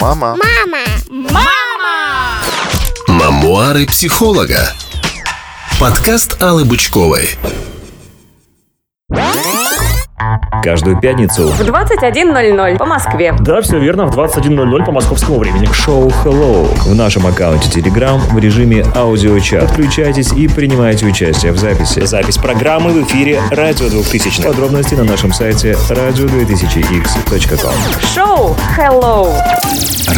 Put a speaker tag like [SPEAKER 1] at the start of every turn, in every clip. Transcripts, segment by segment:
[SPEAKER 1] Мама.
[SPEAKER 2] Мама.
[SPEAKER 3] Мама!
[SPEAKER 4] Мамуары психолога. Подкаст Аллы Бычковой.
[SPEAKER 5] Каждую пятницу
[SPEAKER 6] в 21.00 по Москве.
[SPEAKER 7] Да, все верно, в 21.00 по московскому времени.
[SPEAKER 5] шоу Hello в нашем аккаунте Telegram в режиме аудиочат. Подключайтесь и принимайте участие в записи.
[SPEAKER 7] Запись программы в эфире «Радио 2000».
[SPEAKER 5] Подробности на нашем сайте radio2000x.com.
[SPEAKER 6] Шоу Hello!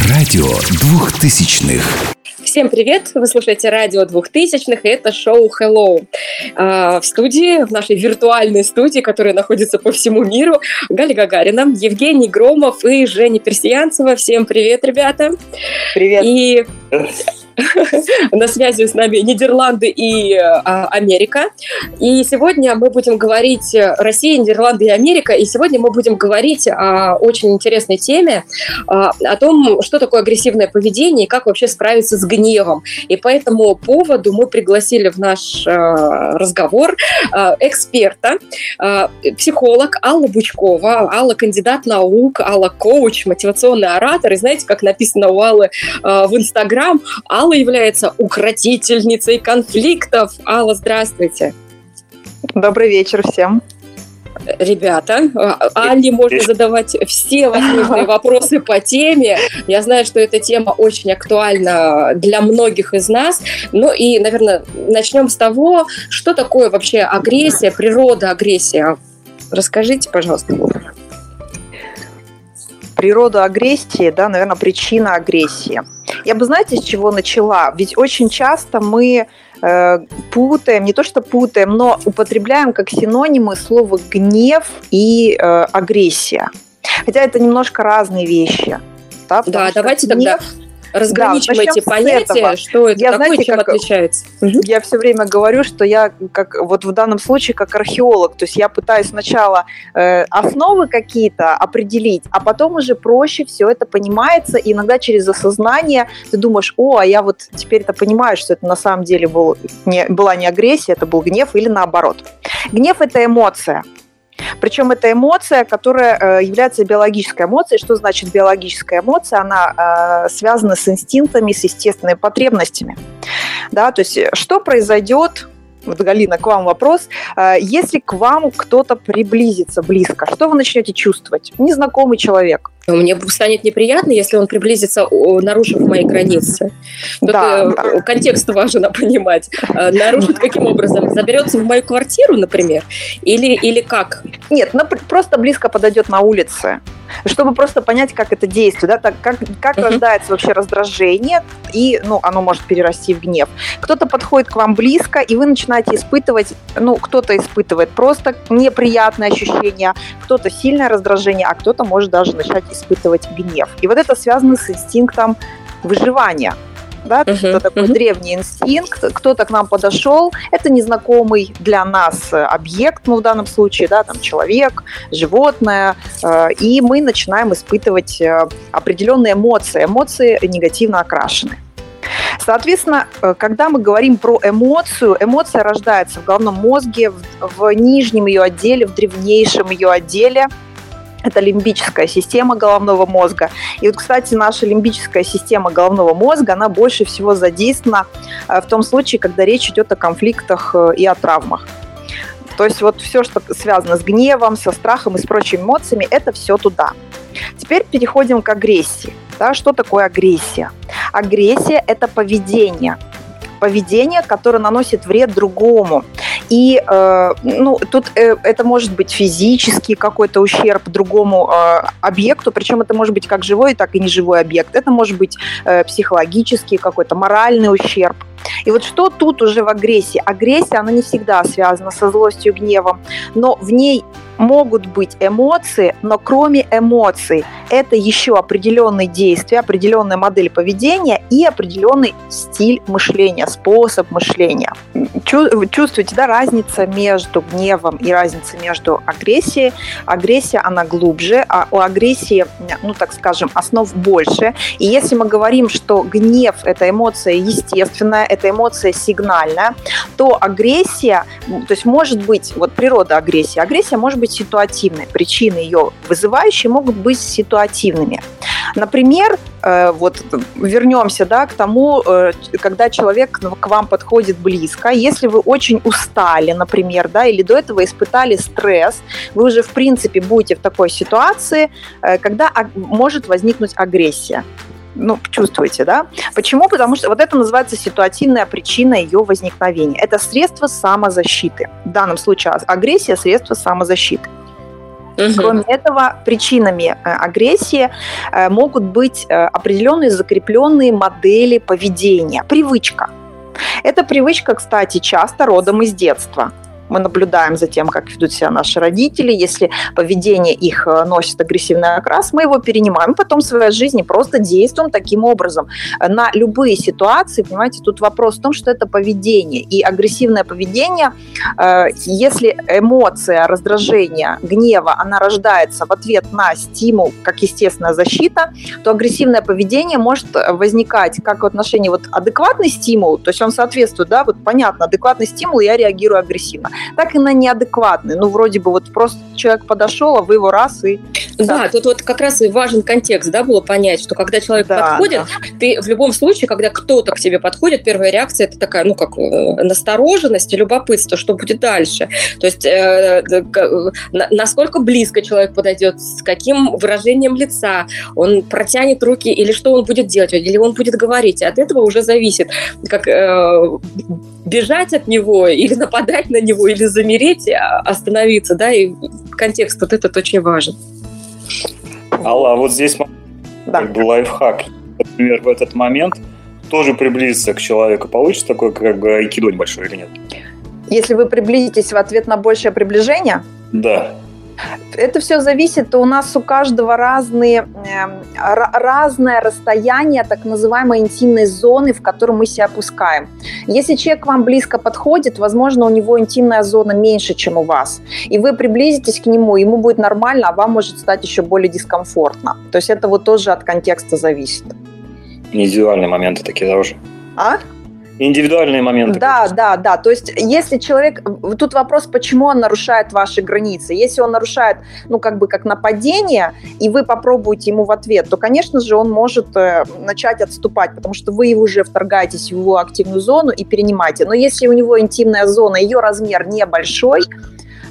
[SPEAKER 4] Радио двухтысячных.
[SPEAKER 6] Всем привет! Вы слушаете радио двухтысячных, и это шоу Hello. А, в студии, в нашей виртуальной студии, которая находится по всему миру, Галя Гагарина, Евгений Громов и Женя Персиянцева. Всем привет, ребята!
[SPEAKER 8] Привет!
[SPEAKER 6] И На связи с нами Нидерланды и а, Америка. И сегодня мы будем говорить Россия, Нидерланды и Америка. И сегодня мы будем говорить о очень интересной теме, а, о том, что такое агрессивное поведение и как вообще справиться с гневом. И по этому поводу мы пригласили в наш а, разговор а, эксперта, а, психолог Алла Бучкова. Алла кандидат наук, Алла коуч, мотивационный оратор. И знаете, как написано у Аллы в Инстаграм, Алла является укротительницей конфликтов. Алла, здравствуйте.
[SPEAKER 8] Добрый вечер всем.
[SPEAKER 6] Ребята, а, Алле можно задавать все возможные вопросы по теме. Я знаю, что эта тема очень актуальна для многих из нас. Ну и, наверное, начнем с того, что такое вообще агрессия, природа агрессии. Расскажите, пожалуйста.
[SPEAKER 8] Природа агрессии, да, наверное, причина агрессии. Я бы, знаете, с чего начала? Ведь очень часто мы э, путаем, не то что путаем, но употребляем как синонимы слова гнев и э, агрессия. Хотя это немножко разные вещи.
[SPEAKER 6] Да, да давайте гнев, тогда разграничим да, эти понятия, этого. что это я, такое, знаете, чем как, отличается.
[SPEAKER 8] Я все время говорю, что я как вот в данном случае как археолог, то есть я пытаюсь сначала э, основы какие-то определить, а потом уже проще все это понимается, и иногда через осознание ты думаешь, о, а я вот теперь это понимаю, что это на самом деле был не, была не агрессия, это был гнев или наоборот. Гнев – это эмоция. Причем это эмоция, которая э, является биологической эмоцией. Что значит биологическая эмоция? Она э, связана с инстинктами, с естественными потребностями. Да, то есть э, что произойдет вот, Галина, к вам вопрос. Если к вам кто-то приблизится близко, что вы начнете чувствовать? Незнакомый человек.
[SPEAKER 6] Мне станет неприятно, если он приблизится, нарушив мои границы. Тут да, э, да. контекст важно понимать. Э, нарушит каким образом? Заберется в мою квартиру, например? Или, или как?
[SPEAKER 8] Нет, просто близко подойдет на улице чтобы просто понять, как это действует, да, так, как, как uh-huh. рождается вообще раздражение, и ну, оно может перерасти в гнев. Кто-то подходит к вам близко, и вы начинаете испытывать, ну, кто-то испытывает просто неприятное ощущение, кто-то сильное раздражение, а кто-то может даже начать испытывать гнев. И вот это связано с инстинктом выживания. Да, uh-huh, это такой uh-huh. древний инстинкт, кто-то к нам подошел, это незнакомый для нас объект, ну, в данном случае, да, там человек, животное, э, и мы начинаем испытывать э, определенные эмоции, эмоции негативно окрашены. Соответственно, э, когда мы говорим про эмоцию, эмоция рождается в головном мозге, в, в нижнем ее отделе, в древнейшем ее отделе – это лимбическая система головного мозга. И вот, кстати, наша лимбическая система головного мозга, она больше всего задействована э, в том случае, когда речь идет о конфликтах э, и о травмах. То есть вот все, что связано с гневом, со страхом и с прочими эмоциями, это все туда. Теперь переходим к агрессии. Да, что такое агрессия? Агрессия – это поведение. Поведение, которое наносит вред другому. И э, ну, тут э, это может быть физический какой-то ущерб другому э, объекту, причем это может быть как живой, так и неживой объект. Это может быть э, психологический какой-то моральный ущерб. И вот что тут уже в агрессии? Агрессия, она не всегда связана со злостью, гневом, но в ней могут быть эмоции, но кроме эмоций это еще определенные действия, определенная модель поведения и определенный стиль мышления, способ мышления. Чувствуете, да, разница между гневом и разница между агрессией. Агрессия, она глубже, а у агрессии, ну так скажем, основ больше. И если мы говорим, что гнев – это эмоция естественная, это эмоция сигнальная, то агрессия, то есть может быть, вот природа агрессии, агрессия может быть ситуативной, причины ее вызывающие могут быть ситуативными. Например, э, вот вернемся да, к тому, э, когда человек к вам подходит близко. Если вы очень устали, например, да, или до этого испытали стресс, вы уже, в принципе, будете в такой ситуации, э, когда может возникнуть агрессия ну, чувствуете, да? Почему? Потому что вот это называется ситуативная причина ее возникновения. Это средство самозащиты. В данном случае агрессия – средство самозащиты. Угу. Кроме этого, причинами э, агрессии э, могут быть э, определенные закрепленные модели поведения, привычка. Эта привычка, кстати, часто родом из детства мы наблюдаем за тем, как ведут себя наши родители. Если поведение их э, носит агрессивный окрас, мы его перенимаем, потом в своей жизни просто действуем таким образом. На любые ситуации, понимаете, тут вопрос в том, что это поведение. И агрессивное поведение, э, если эмоция раздражения, гнева, она рождается в ответ на стимул, как естественная защита, то агрессивное поведение может возникать как в отношении вот адекватный стимул, то есть он соответствует, да, вот понятно, адекватный стимул, я реагирую агрессивно так и на неадекватный. Ну, вроде бы вот просто человек подошел, а вы его раз и...
[SPEAKER 6] Да, тут вот как раз и важен контекст, да, было понять, что когда человек да, подходит, да. ты в любом случае, когда кто-то к тебе подходит, первая реакция это такая, ну, как э, настороженность и любопытство, что будет дальше. То есть э, э, насколько близко человек подойдет, с каким выражением лица, он протянет руки или что он будет делать, или он будет говорить. От этого уже зависит, как э, бежать от него или нападать на него, или замереть, а, остановиться, да, и контекст вот этот очень важен.
[SPEAKER 7] Алла, а вот здесь да. как бы лайфхак. Например, в этот момент тоже приблизиться к человеку. Получится такой как бы айкидо небольшой или нет?
[SPEAKER 8] Если вы приблизитесь в ответ на большее приближение?
[SPEAKER 7] Да.
[SPEAKER 8] Это все зависит, у нас у каждого разные, э, разное расстояние так называемой интимной зоны, в которую мы себя опускаем. Если человек к вам близко подходит, возможно, у него интимная зона меньше, чем у вас. И вы приблизитесь к нему, ему будет нормально, а вам может стать еще более дискомфортно. То есть это вот тоже от контекста зависит.
[SPEAKER 7] Индивидуальные моменты такие тоже.
[SPEAKER 8] А?
[SPEAKER 7] Индивидуальные моменты.
[SPEAKER 8] Да, да, да. То есть, если человек... Тут вопрос, почему он нарушает ваши границы. Если он нарушает, ну, как бы как нападение, и вы попробуете ему в ответ, то, конечно же, он может э, начать отступать, потому что вы уже вторгаетесь в его активную зону и перенимаете. Но если у него интимная зона, ее размер небольшой,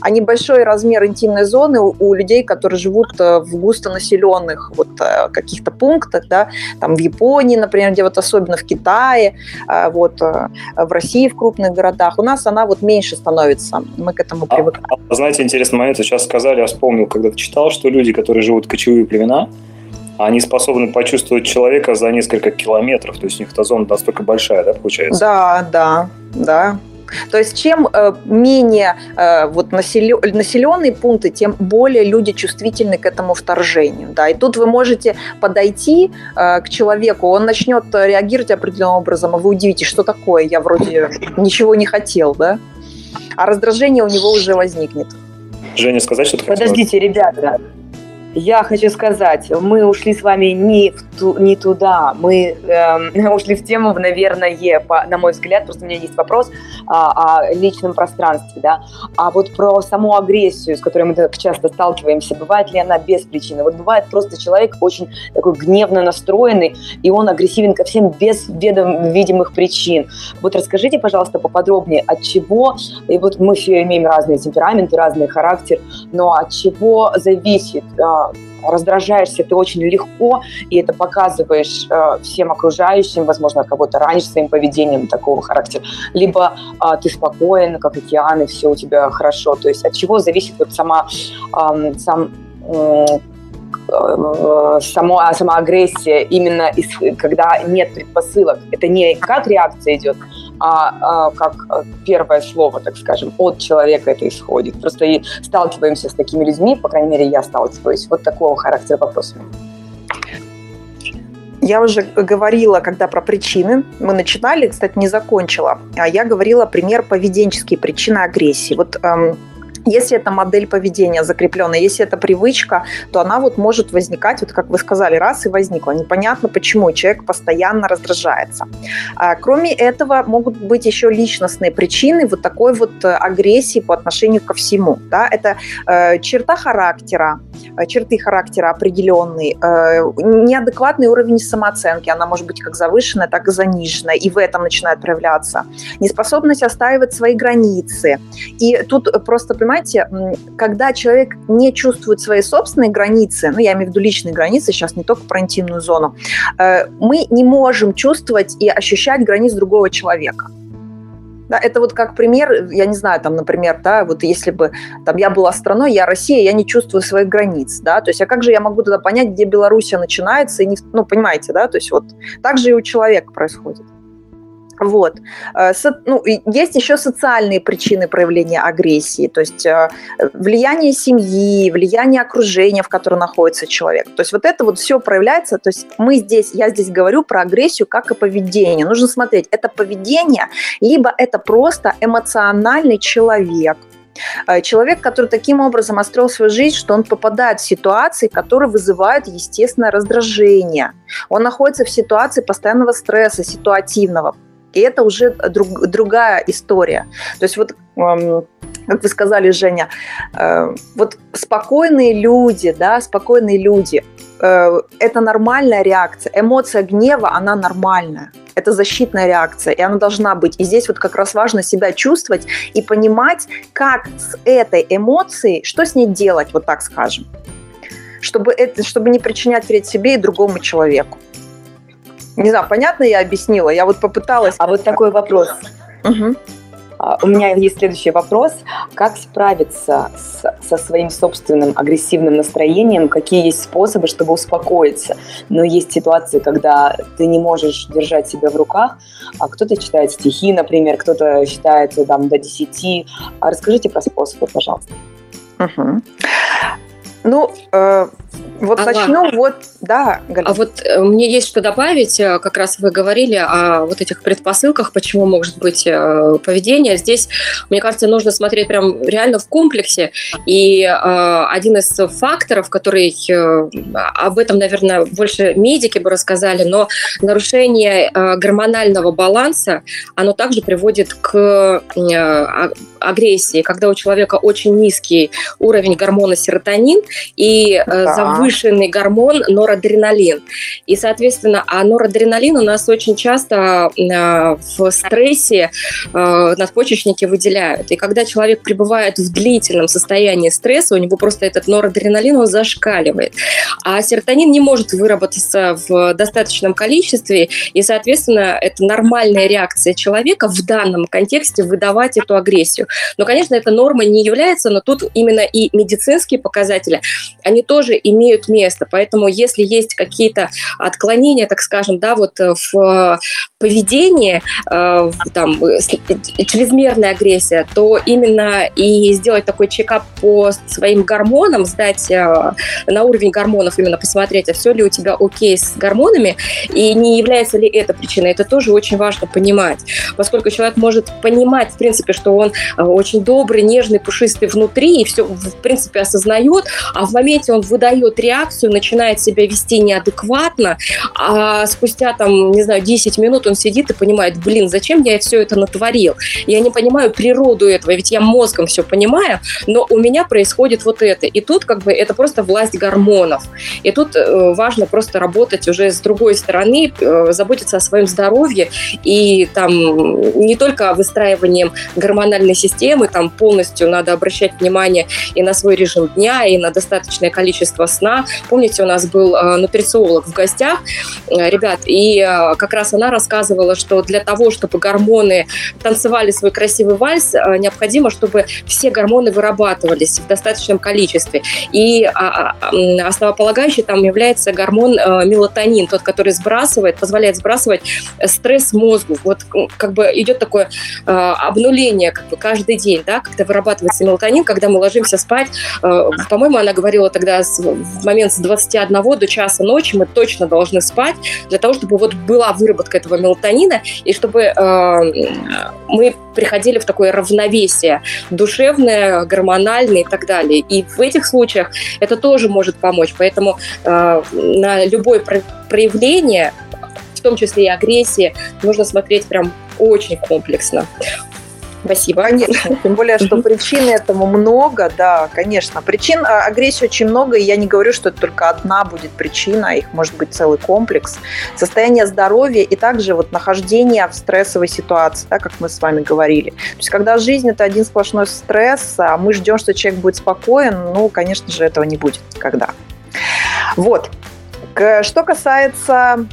[SPEAKER 8] а небольшой размер интимной зоны у, у людей, которые живут э, в густонаселенных вот э, каких-то пунктах, да, там в Японии, например, где вот особенно в Китае, э, вот в России в крупных городах, у нас она вот меньше становится, мы к этому а, привыкли.
[SPEAKER 7] А, знаете, интересный момент, сейчас сказали, я вспомнил, когда-то читал, что люди, которые живут кочевые племена, они способны почувствовать человека за несколько километров, то есть у них эта зона настолько большая, да, получается?
[SPEAKER 8] Да, да, да. То есть чем э, менее э, вот населенные пункты, тем более люди чувствительны к этому вторжению. Да? И тут вы можете подойти э, к человеку, он начнет реагировать определенным образом, а вы удивитесь, что такое, я вроде ничего не хотел, да? А раздражение у него уже возникнет.
[SPEAKER 7] Женя, сказать что-то
[SPEAKER 1] Подождите, ребята, я хочу сказать, мы ушли с вами не, в ту, не туда, мы э, ушли в тему, наверное, по, на мой взгляд, просто у меня есть вопрос а, о личном пространстве, да, а вот про саму агрессию, с которой мы так часто сталкиваемся, бывает ли она без причины? Вот бывает просто человек очень такой гневно настроенный, и он агрессивен ко всем без ведом, видимых причин. Вот расскажите, пожалуйста, поподробнее, от чего, и вот мы все имеем разные темпераменты, разный характер, но от чего зависит а, раздражаешься ты очень легко, и это показываешь э, всем окружающим, возможно, кого-то ранишь своим поведением такого характера, либо э, ты спокоен, как океан, и все у тебя хорошо. То есть от чего зависит вот сама, э, сам э, само, сама агрессия именно из, когда нет предпосылок. Это не как реакция идет, а, а как первое слово, так скажем, от человека это исходит. Просто и сталкиваемся с такими людьми, по крайней мере, я сталкиваюсь. Вот такого характера вопросами.
[SPEAKER 8] Я уже говорила, когда про причины мы начинали, кстати, не закончила. А я говорила пример поведенческие причины агрессии. Вот эм, Если это модель поведения закрепленная, если это привычка, то она вот может возникать, вот как вы сказали, раз и возникла. Непонятно почему, человек постоянно раздражается. А, кроме этого, могут быть еще личностные причины вот такой вот э, агрессии по отношению ко всему. Да? Это э, черта характера, э, черты характера определенные, неадекватный уровень самооценки, она может быть как завышенная, так и заниженная, и в этом начинает проявляться. Неспособность отстаивать свои границы. И тут просто, понимаете, понимаете, когда человек не чувствует свои собственные границы, ну, я имею в виду личные границы, сейчас не только про интимную зону, э, мы не можем чувствовать и ощущать границ другого человека. Да, это вот как пример, я не знаю, там, например, да, вот если бы там я была страной, я Россия, я не чувствую своих границ, да, то есть, а как же я могу тогда понять, где Белоруссия начинается, и не, ну, понимаете, да, то есть вот так же и у человека происходит. Вот. Э, ну, есть еще социальные причины проявления агрессии, то есть э, влияние семьи, влияние окружения, в котором находится человек. То есть вот это вот все проявляется, то есть мы здесь, я здесь говорю про агрессию как и поведение. Нужно смотреть, это поведение, либо это просто эмоциональный человек, э, Человек, который таким образом остроил свою жизнь, что он попадает в ситуации, которые вызывают естественное раздражение. Он находится в ситуации постоянного стресса, ситуативного. И это уже друг, другая история. То есть вот как вы сказали, Женя, э, вот спокойные люди, да, спокойные люди, э, это нормальная реакция. Эмоция гнева, она нормальная. Это защитная реакция, и она должна быть. И здесь вот как раз важно себя чувствовать и понимать, как с этой эмоцией, что с ней делать, вот так скажем, чтобы, это, чтобы не причинять вред себе и другому человеку. Не знаю, понятно я объяснила? Я вот попыталась.
[SPEAKER 1] А вот такой вопрос. Угу. У меня есть следующий вопрос. Как справиться с, со своим собственным агрессивным настроением? Какие есть способы, чтобы успокоиться? Но есть ситуации, когда ты не можешь держать себя в руках. А кто-то читает стихи, например, кто-то считает там, до 10. А расскажите про способы, пожалуйста.
[SPEAKER 8] Угу. Ну, э, вот ага. начнем вот, да,
[SPEAKER 6] Галина. А вот э, мне есть что добавить. Э, как раз вы говорили о вот этих предпосылках, почему может быть э, поведение. Здесь, мне кажется, нужно смотреть прям реально в комплексе. И э, один из факторов, который э, об этом, наверное, больше медики бы рассказали, но нарушение э, гормонального баланса, оно также приводит к э, агрессии, когда у человека очень низкий уровень гормона серотонин и э, да. завышенный гормон норадреналин. И, соответственно, а норадреналин у нас очень часто э, в стрессе э, надпочечники выделяют. И когда человек пребывает в длительном состоянии стресса, у него просто этот норадреналин он зашкаливает. А серотонин не может выработаться в достаточном количестве, и, соответственно, это нормальная реакция человека в данном контексте выдавать эту агрессию. Но, конечно, эта норма не является, но тут именно и медицинские показатели, они тоже имеют место. Поэтому если есть какие-то отклонения, так скажем, да, вот э, в поведении, э, там, э, чрезмерная агрессия, то именно и сделать такой чекап по своим гормонам, сдать на уровень гормонов, именно посмотреть, а все ли у тебя окей с гормонами, и не является ли это причиной, это тоже очень важно понимать, поскольку человек может понимать, в принципе, что он очень добрый, нежный, пушистый внутри, и все, в принципе, осознает, а в моменте он выдает реакцию, начинает себя вести неадекватно, а спустя, там, не знаю, 10 минут он сидит и понимает, блин, зачем я все это натворил? Я не понимаю природу этого, ведь я мозгом все понимаю, но у меня происходит вот это. И тут как бы это просто власть гормонов. И тут э, важно просто работать уже с другой стороны, э, заботиться о своем здоровье и там не только выстраиванием гормональной системы, там полностью надо обращать внимание и на свой режим дня, и на достаточное количество сна. Помните, у нас был э, нутрициолог в гостях, э, ребят, и э, как раз она рассказывала, что для того, чтобы гормоны танцевали свой красивый вальс, необходимо, чтобы все гормоны вырабатывались в достаточном количестве. И а, а, основополагающий там является гормон мелатонин, тот, который сбрасывает, позволяет сбрасывать стресс мозгу. Вот как бы идет такое обнуление как бы каждый день, да, когда вырабатывается мелатонин, когда мы ложимся спать. По-моему, она говорила тогда в момент с 21 до часа ночи мы точно должны спать для того, чтобы вот была выработка этого мелатонина и чтобы э, мы приходили в такое равновесие душевное, гормональное и так далее. И в этих случаях это тоже может помочь. Поэтому э, на любое проявление в том числе и агрессии, нужно смотреть прям очень комплексно.
[SPEAKER 8] Спасибо. Конечно, тем более, что причин этому много, да, конечно. Причин а, агрессии очень много, и я не говорю, что это только одна будет причина, их может быть целый комплекс. Состояние здоровья и также вот нахождение в стрессовой ситуации, да, как мы с вами говорили. То есть, когда жизнь – это один сплошной стресс, а мы ждем, что человек будет спокоен, ну, конечно же, этого не будет никогда. Вот. Что касается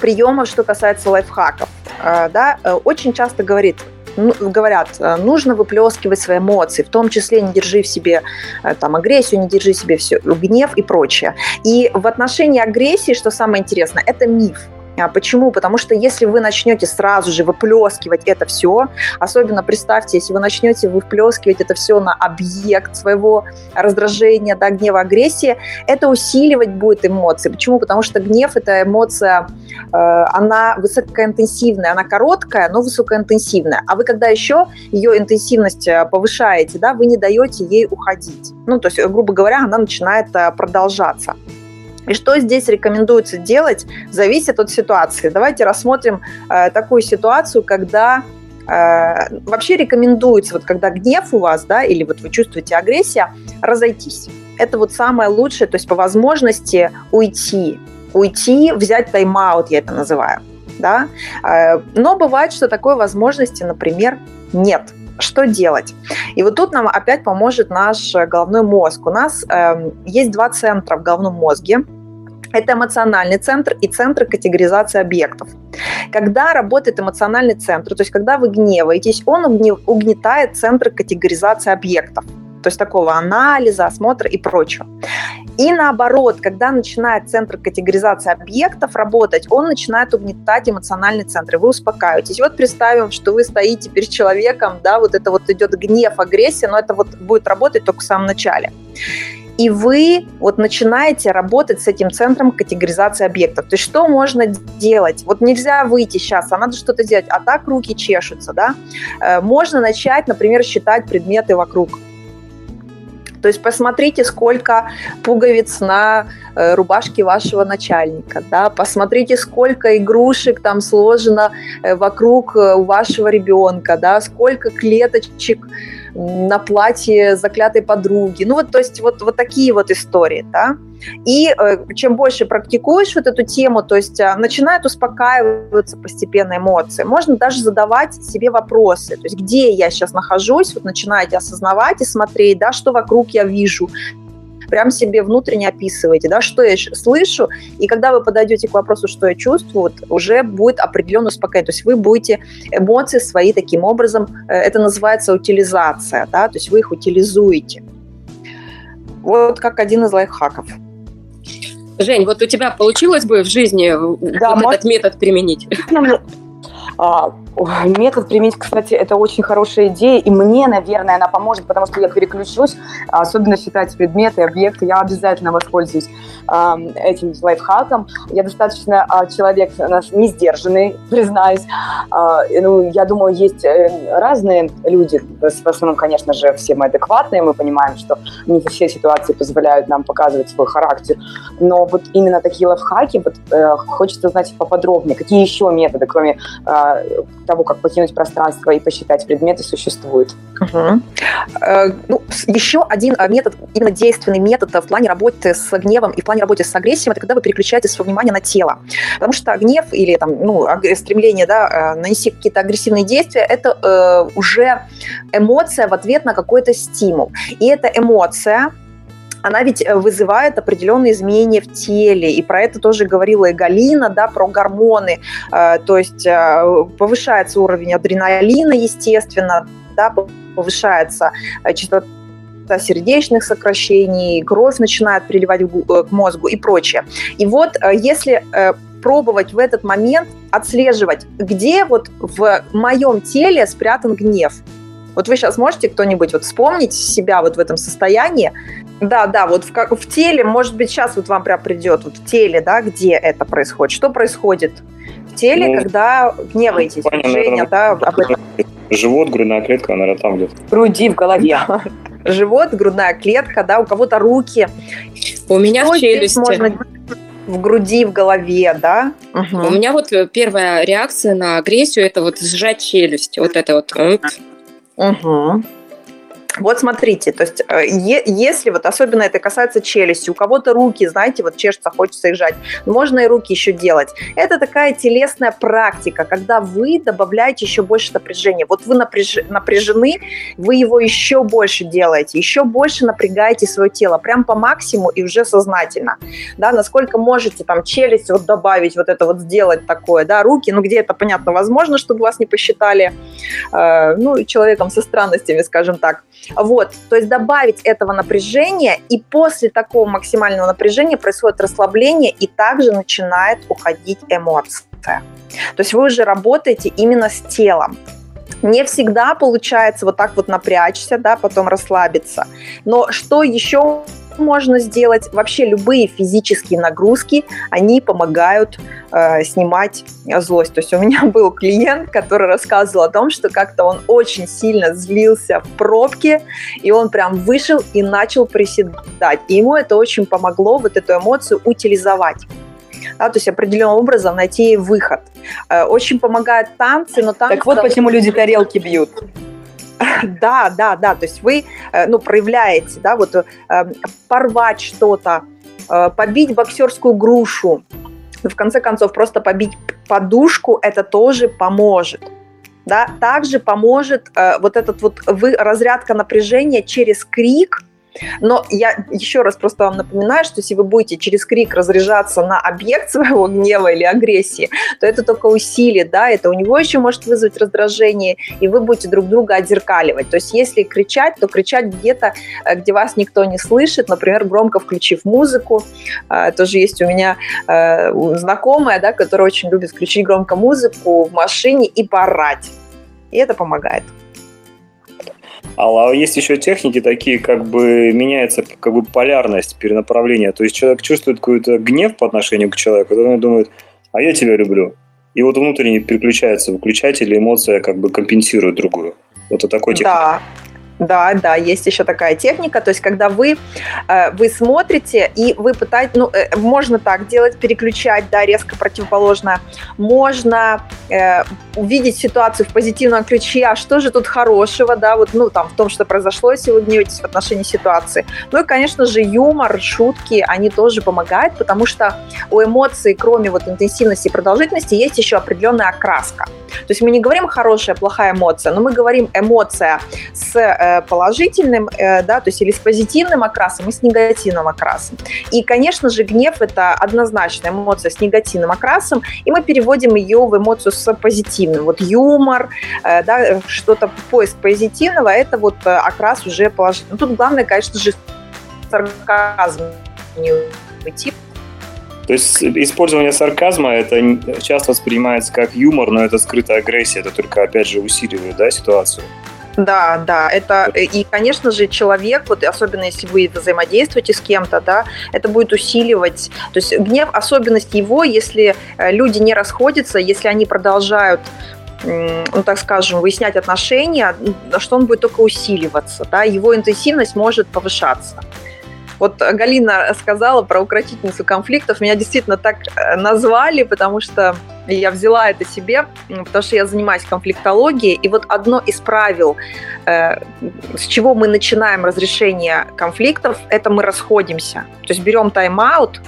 [SPEAKER 8] приемов, что касается лайфхаков. А, да, э, очень часто говорит, ну, говорят, э, нужно выплескивать свои эмоции, в том числе не держи в себе э, там, агрессию, не держи в себе все, гнев и прочее. И в отношении агрессии, что самое интересное, это миф. А почему? Потому что если вы начнете сразу же выплескивать это все, особенно представьте, если вы начнете выплескивать это все на объект своего раздражения, да, гнева, агрессии, это усиливать будет эмоции. Почему? Потому что гнев – это эмоция, э, она высокоинтенсивная, она короткая, но высокоинтенсивная. А вы когда еще ее интенсивность э, повышаете, да, вы не даете ей уходить. Ну, то есть, грубо говоря, она начинает э, продолжаться. И что здесь рекомендуется делать, зависит от ситуации. Давайте рассмотрим э, такую ситуацию, когда э, вообще рекомендуется, вот когда гнев у вас, да, или вот вы чувствуете агрессия, разойтись. Это вот самое лучшее, то есть по возможности уйти, уйти, взять тайм-аут, я это называю, да. Э, но бывает, что такой возможности, например, нет что делать? И вот тут нам опять поможет наш головной мозг. У нас э, есть два центра в головном мозге. Это эмоциональный центр и центр категоризации объектов. Когда работает эмоциональный центр, то есть когда вы гневаетесь, он угнетает центр категоризации объектов то есть такого анализа, осмотра и прочего. И наоборот, когда начинает центр категоризации объектов работать, он начинает угнетать эмоциональный центр, и вы успокаиваетесь. Вот представим, что вы стоите перед человеком, да, вот это вот идет гнев, агрессия, но это вот будет работать только в самом начале и вы вот начинаете работать с этим центром категоризации объектов. То есть что можно делать? Вот нельзя выйти сейчас, а надо что-то делать, а так руки чешутся, да? Э, можно начать, например, считать предметы вокруг то есть посмотрите, сколько пуговиц на э, рубашке вашего начальника, да, посмотрите, сколько игрушек там сложено э, вокруг э, вашего ребенка, да, сколько клеточек на платье заклятой подруги. Ну вот, то есть вот, вот такие вот истории, да. И э, чем больше практикуешь вот эту тему, то есть э, начинают успокаиваться постепенно эмоции. Можно даже задавать себе вопросы, то есть где я сейчас нахожусь, вот начинаете осознавать и смотреть, да, что вокруг я вижу, прям себе внутренне описываете, да, что я слышу, и когда вы подойдете к вопросу, что я чувствую, вот, уже будет определенно успокоение, то есть вы будете эмоции свои таким образом, э, это называется утилизация, да, то есть вы их утилизуете. Вот как один из лайфхаков.
[SPEAKER 6] Жень, вот у тебя получилось бы в жизни да, вот может... этот метод применить?
[SPEAKER 1] А, метод применить, кстати, это очень хорошая идея, и мне, наверное, она поможет, потому что я переключусь, особенно считать предметы, объекты, я обязательно воспользуюсь этим лайфхаком. Я достаточно а, человек не сдержанный, признаюсь. А, ну, я думаю, есть э, разные люди, в основном, конечно же, все мы адекватные, мы понимаем, что не все ситуации позволяют нам показывать свой характер, но вот именно такие лайфхаки, вот э, хочется знать поподробнее, какие еще методы, кроме а, того, как покинуть пространство и посчитать предметы, существуют.
[SPEAKER 8] Угу. Ну, еще один метод, именно действенный метод в плане работы с гневом и в плане работы с агрессией, это когда вы переключаете свое внимание на тело. Потому что гнев или там, ну, стремление да, э, нанести какие-то агрессивные действия, это э, уже эмоция в ответ на какой-то стимул. И эта эмоция, она ведь э, вызывает определенные изменения в теле, и про это тоже говорила и Галина, да, про гормоны, э, то есть э, повышается уровень адреналина, естественно, да, повышается частота сердечных сокращений, кровь начинает приливать к мозгу и прочее. И вот если пробовать в этот момент отслеживать, где вот в моем теле спрятан гнев, Вот вы сейчас можете кто-нибудь вот вспомнить себя вот в этом состоянии? Да, да, вот в, как, в теле, может быть, сейчас вот вам прям придет, вот в теле, да, где это происходит? Что происходит в теле, ну, когда гневаетесь?
[SPEAKER 7] Понятно, Женя, да, об этом. Живот, грудная клетка, наверное, там где-то.
[SPEAKER 1] Груди в голове.
[SPEAKER 8] Живот, грудная клетка, да, у кого-то руки.
[SPEAKER 6] У меня Что в челюсти. Можно
[SPEAKER 8] в груди, в голове, да?
[SPEAKER 6] Угу. У меня вот первая реакция на агрессию это вот сжать челюсть, вот это вот.
[SPEAKER 8] Угу. Вот смотрите, то есть э, если вот особенно это касается челюсти, у кого-то руки, знаете, вот чешется, хочется их жать, можно и руки еще делать. Это такая телесная практика, когда вы добавляете еще больше напряжения. Вот вы напряж... напряжены, вы его еще больше делаете, еще больше напрягаете свое тело, прям по максимуму и уже сознательно. Да, насколько можете там челюсть вот добавить, вот это вот сделать такое, да, руки, ну где это, понятно, возможно, чтобы вас не посчитали, э, ну, человеком со странностями, скажем так. Вот, то есть добавить этого напряжения, и после такого максимального напряжения происходит расслабление, и также начинает уходить эмоция. То есть вы уже работаете именно с телом. Не всегда получается вот так вот напрячься, да, потом расслабиться. Но что еще можно сделать. Вообще любые физические нагрузки, они помогают э, снимать злость. То есть у меня был клиент, который рассказывал о том, что как-то он очень сильно злился в пробке, и он прям вышел и начал приседать. И ему это очень помогло вот эту эмоцию утилизовать. Да, то есть определенным образом найти выход. Э, очень помогают танцы, но танцы...
[SPEAKER 1] Так вот почему люди тарелки бьют.
[SPEAKER 8] Да, да, да. То есть вы э, ну, проявляете, да, вот э, порвать что-то, э, побить боксерскую грушу. В конце концов, просто побить подушку это тоже поможет. Да? Также поможет э, вот этот вот вы, разрядка напряжения через крик – но я еще раз просто вам напоминаю, что если вы будете через крик разряжаться на объект своего гнева или агрессии, то это только усилит, да, это у него еще может вызвать раздражение, и вы будете друг друга отзеркаливать. То есть если кричать, то кричать где-то, э, где вас никто не слышит, например, громко включив музыку. Э, тоже есть у меня э, знакомая, да, которая очень любит включить громко музыку в машине и порать. И это помогает.
[SPEAKER 7] А есть еще техники такие, как бы меняется как бы полярность перенаправления. То есть человек чувствует какой-то гнев по отношению к человеку, он думает, а я тебя люблю. И вот внутренне переключается выключатель, и эмоция как бы компенсирует другую. Вот это такой техника.
[SPEAKER 8] Да, да, да, есть еще такая техника, то есть когда вы, э, вы смотрите и вы пытаетесь, ну, э, можно так делать, переключать, да, резко противоположно, можно э, увидеть ситуацию в позитивном ключе, а что же тут хорошего, да, вот, ну, там, в том, что произошло, гневаетесь в отношении ситуации. Ну и, конечно же, юмор, шутки, они тоже помогают, потому что у эмоций, кроме вот интенсивности и продолжительности, есть еще определенная окраска. То есть мы не говорим хорошая, плохая эмоция, но мы говорим эмоция с э, положительным, э, да, то есть или с позитивным окрасом и с негативным окрасом. И, конечно же, гнев – это однозначная эмоция с негативным окрасом, и мы переводим ее в эмоцию с позитивным. Вот юмор, э, да, что-то поиск позитивного – это вот окрас уже положительный. Тут главное, конечно же, сарказм не уйти,
[SPEAKER 7] то есть использование сарказма это часто воспринимается как юмор, но это скрытая агрессия, это только опять же усиливает да, ситуацию.
[SPEAKER 8] Да, да, это и, конечно же, человек, вот особенно если вы взаимодействуете с кем-то, да, это будет усиливать, то есть гнев, особенность его, если э, люди не расходятся, если они продолжают ну, так скажем, выяснять отношения, что он будет только усиливаться, да, его интенсивность может повышаться. Вот Галина сказала про укротительницу конфликтов. Меня действительно так э, назвали, потому что я взяла это себе, потому что я занимаюсь конфликтологией. И вот одно из правил, э, с чего мы начинаем разрешение конфликтов, это мы расходимся. То есть берем тайм-аут,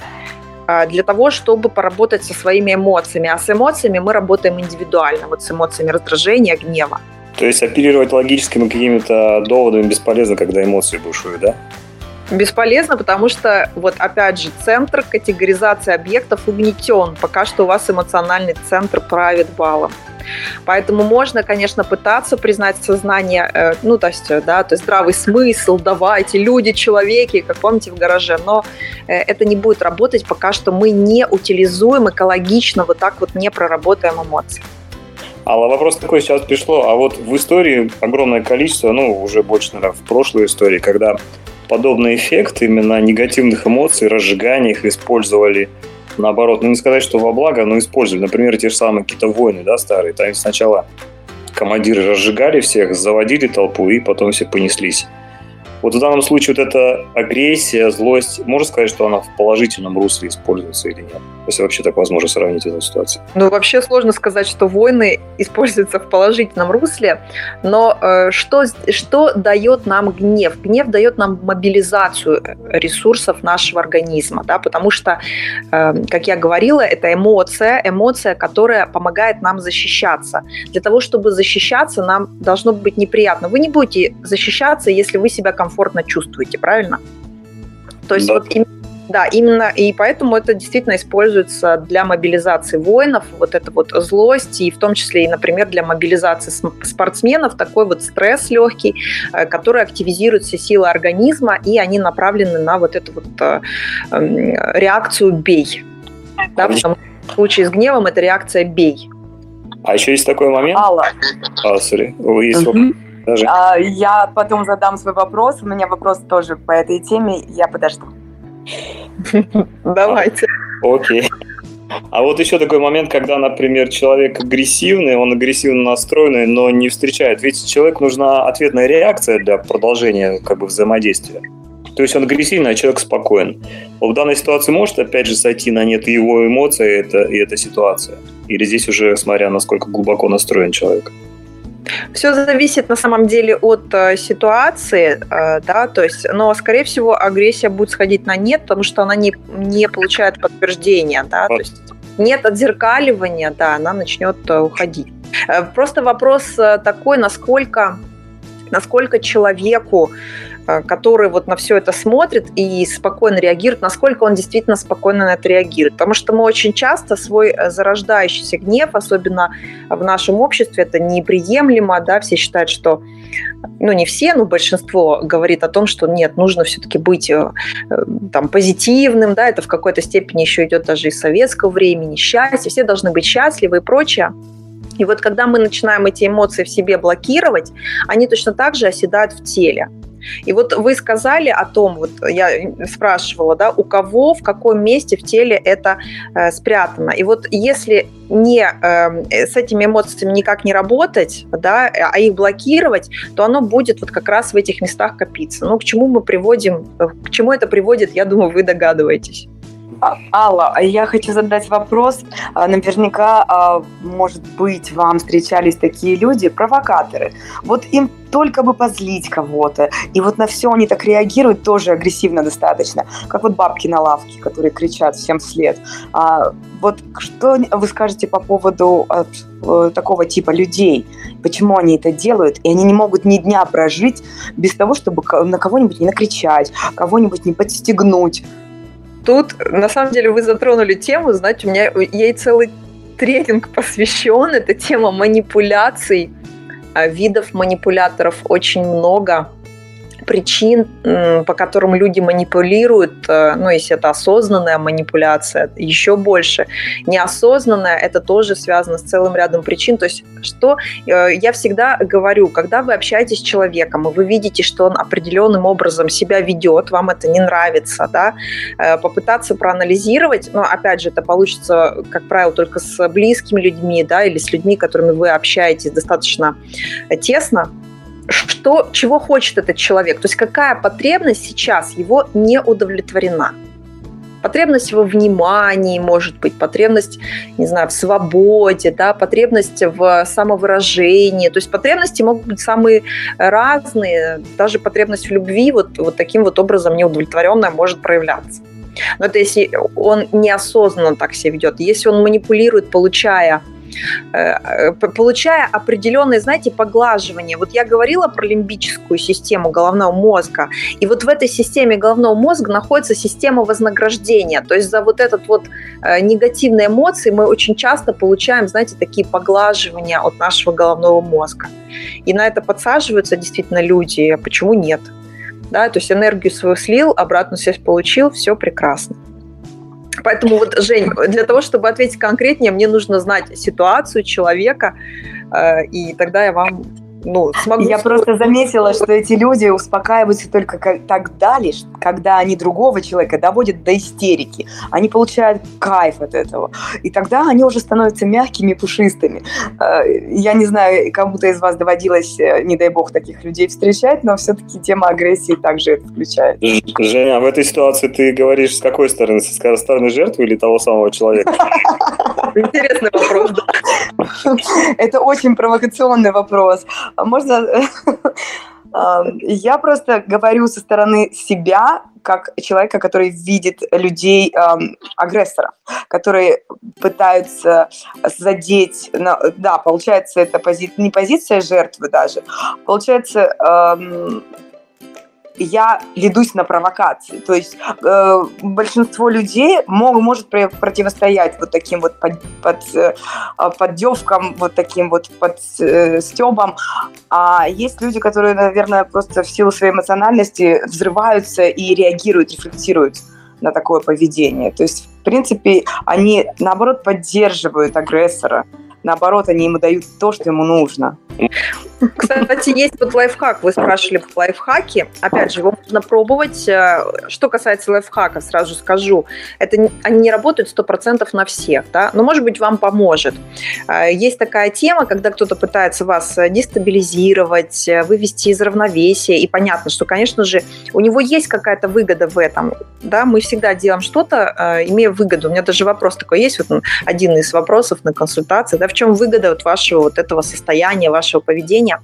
[SPEAKER 8] э, для того, чтобы поработать со своими эмоциями. А с эмоциями мы работаем индивидуально, вот с эмоциями раздражения, гнева.
[SPEAKER 7] То есть оперировать логическими какими-то доводами бесполезно, когда эмоции бушуют, да?
[SPEAKER 8] Бесполезно, потому что, вот опять же, центр категоризации объектов угнетен. Пока что у вас эмоциональный центр правит балом. Поэтому можно, конечно, пытаться признать сознание, э, ну, то есть, да, то есть здравый смысл, давайте, люди, человеки, как помните в гараже, но э, это не будет работать, пока что мы не утилизуем экологично, вот так вот не проработаем эмоции.
[SPEAKER 7] Алла, вопрос такой сейчас пришло. А вот в истории огромное количество, ну, уже больше, наверное, в прошлой истории, когда подобный эффект именно негативных эмоций, разжигания их использовали наоборот, ну не сказать, что во благо, но использовали. Например, те же самые какие-то войны, да, старые. Там сначала командиры разжигали всех, заводили толпу, и потом все понеслись. Вот в данном случае вот эта агрессия, злость, можно сказать, что она в положительном русле используется или нет? Если вообще так возможно сравнить эту ситуацию.
[SPEAKER 8] Ну, вообще сложно сказать, что войны используются в положительном русле, но э, что, что дает нам гнев? Гнев дает нам мобилизацию ресурсов нашего организма, да, потому что, э, как я говорила, это эмоция, эмоция, которая помогает нам защищаться. Для того, чтобы защищаться, нам должно быть неприятно. Вы не будете защищаться, если вы себя комфортно чувствуете, правильно? То есть да. вот да, именно, и поэтому это действительно используется для мобилизации воинов, вот эта вот злость, и в том числе и, например, для мобилизации спортсменов, такой вот стресс легкий, э, который активизирует все силы организма, и они направлены на вот эту вот э, эм, реакцию «бей». Да, потому что в случае с гневом это реакция «бей».
[SPEAKER 7] А еще есть такой момент.
[SPEAKER 1] Алла.
[SPEAKER 7] А, сори. Есть угу.
[SPEAKER 1] Даже. А, я потом задам свой вопрос. У меня вопрос тоже по этой теме. Я подожду.
[SPEAKER 8] Давайте.
[SPEAKER 7] Окей. А вот еще такой момент, когда, например, человек агрессивный, он агрессивно настроенный, но не встречает. Ведь человеку нужна ответная реакция для продолжения как бы взаимодействия. То есть он агрессивный, а человек спокоен. В данной ситуации может, опять же, сойти на нет его эмоции это, и эта ситуация? Или здесь уже, смотря насколько глубоко настроен человек?
[SPEAKER 8] Все зависит на самом деле от э, ситуации, э, да, то есть, но, скорее всего, агрессия будет сходить на нет, потому что она не, не получает подтверждения, да, то есть нет отзеркаливания, да, она начнет э, уходить. Просто вопрос такой, насколько, насколько человеку который вот на все это смотрит и спокойно реагирует, насколько он действительно спокойно на это реагирует. Потому что мы очень часто свой э, зарождающийся гнев, особенно в нашем обществе, это неприемлемо, да, все считают, что ну, не все, но большинство говорит о том, что нет, нужно все-таки быть э, там, позитивным, да, это в какой-то степени еще идет даже из советского времени, счастье, все должны быть счастливы и прочее. И вот когда мы начинаем эти эмоции в себе блокировать, они точно так же оседают в теле. И вот вы сказали о том, вот я спрашивала, да, у кого, в каком месте в теле это э, спрятано. И вот если не э, с этими эмоциями никак не работать, да, а их блокировать, то оно будет вот как раз в этих местах копиться. Ну, к чему мы приводим, к чему это приводит, я думаю, вы догадываетесь.
[SPEAKER 1] А, Алла, а я хочу задать вопрос. А, наверняка, может быть, вам встречались такие люди, провокаторы. Вот им только бы позлить кого-то. И вот на все они так реагируют тоже агрессивно достаточно. Как вот бабки на лавке, которые кричат всем вслед. А, вот что вы скажете по поводу от, э, такого типа людей? Почему они это делают? И они не могут ни дня прожить без того, чтобы на кого-нибудь не накричать, кого-нибудь не подстегнуть.
[SPEAKER 8] Тут, на самом деле, вы затронули тему, знаете, у меня ей целый тренинг посвящен, это тема манипуляций, а видов манипуляторов очень много причин, по которым люди манипулируют, э, ну, если это осознанная манипуляция, еще больше. Неосознанная, это тоже связано с целым рядом причин. То есть, что э, я всегда говорю, когда вы общаетесь с человеком, и вы видите, что он определенным образом себя ведет, вам это не нравится, да, э, попытаться проанализировать, но, опять же, это получится, как правило, только с близкими людьми, да, или с людьми, которыми вы общаетесь достаточно тесно, что, чего хочет этот человек, то есть какая потребность сейчас его не удовлетворена. Потребность во внимании, может быть, потребность, не знаю, в свободе, да, потребность в самовыражении. То есть потребности могут быть самые разные. Даже потребность в любви вот, вот таким вот образом неудовлетворенная может проявляться. Но это если он неосознанно так себя ведет. Если он манипулирует, получая получая определенные, знаете, поглаживания. Вот я говорила про лимбическую систему головного мозга, и вот в этой системе головного мозга находится система вознаграждения. То есть за вот этот вот э, негативные эмоции мы очень часто получаем, знаете, такие поглаживания от нашего головного мозга. И на это подсаживаются действительно люди, а почему нет? Да, то есть энергию свою слил, обратную связь получил, все прекрасно. Поэтому вот, Жень, для того, чтобы ответить конкретнее, мне нужно знать ситуацию человека, э, и тогда я вам ну, смогу...
[SPEAKER 1] Я просто заметила, что эти люди успокаиваются только тогда лишь, когда они другого человека доводят до истерики. Они получают кайф от этого. И тогда они уже становятся мягкими, пушистыми. Э, я не знаю, кому-то из вас доводилось, э, не дай бог, таких людей встречать, но все-таки тема агрессии также это включает.
[SPEAKER 7] Женя, а в этой ситуации ты говоришь с какой стороны? Со стороны жертвы или того самого человека?
[SPEAKER 8] Интересный вопрос, да.
[SPEAKER 1] Это очень провокационный вопрос. Можно... Я просто говорю со стороны себя, как человека, который видит людей эм, агрессоров, которые пытаются задеть, да, получается, это пози... не позиция жертвы даже, получается, эм, я ведусь на провокации. То есть э, большинство людей мог, может противостоять вот таким вот под, под, э, поддевкам, вот таким вот под э, стебам. А есть люди, которые, наверное, просто в силу своей эмоциональности взрываются и реагируют, рефлексируют на такое поведение. То есть, в принципе, они, наоборот, поддерживают агрессора. Наоборот, они ему дают то, что ему нужно.
[SPEAKER 8] Кстати, есть вот лайфхак. Вы спрашивали по лайфхаке. Опять же, его можно пробовать. Э, что касается лайфхака, сразу скажу, это они не работают 100% на всех, да? но, может быть, вам поможет. Э, есть такая тема, когда кто-то пытается вас дестабилизировать, э, вывести из равновесия, и понятно, что, конечно же, у него есть какая-то выгода в этом. Да? Мы всегда делаем что-то, имея выгоду. У меня даже вопрос такой есть, вот один из вопросов на консультации, да, в чем выгода вот вашего вот этого состояния, вашего поведения.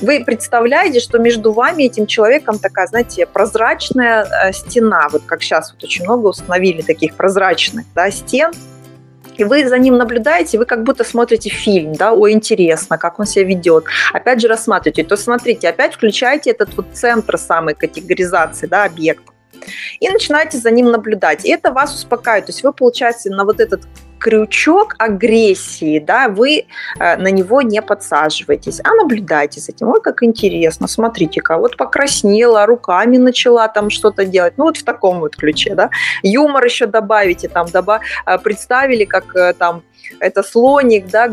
[SPEAKER 8] Вы представляете, что между вами этим человеком такая, знаете, прозрачная э, стена, вот как сейчас вот очень много установили таких прозрачных да, стен, и вы за ним наблюдаете, вы как будто смотрите фильм, да, о, интересно, как он себя ведет. Опять же рассматриваете. То смотрите, опять включаете этот вот центр самой категоризации, да, объекта. И начинаете за ним наблюдать. И это вас успокаивает. То есть вы, получаете, на вот этот крючок агрессии, да, вы э, на него не подсаживаетесь, а наблюдайте за этим. Ой, как интересно, смотрите-ка, вот покраснела, руками начала там что-то делать. Ну, вот в таком вот ключе, да. Юмор еще добавите, там, доба... Э, представили, как э, там это слоник, да,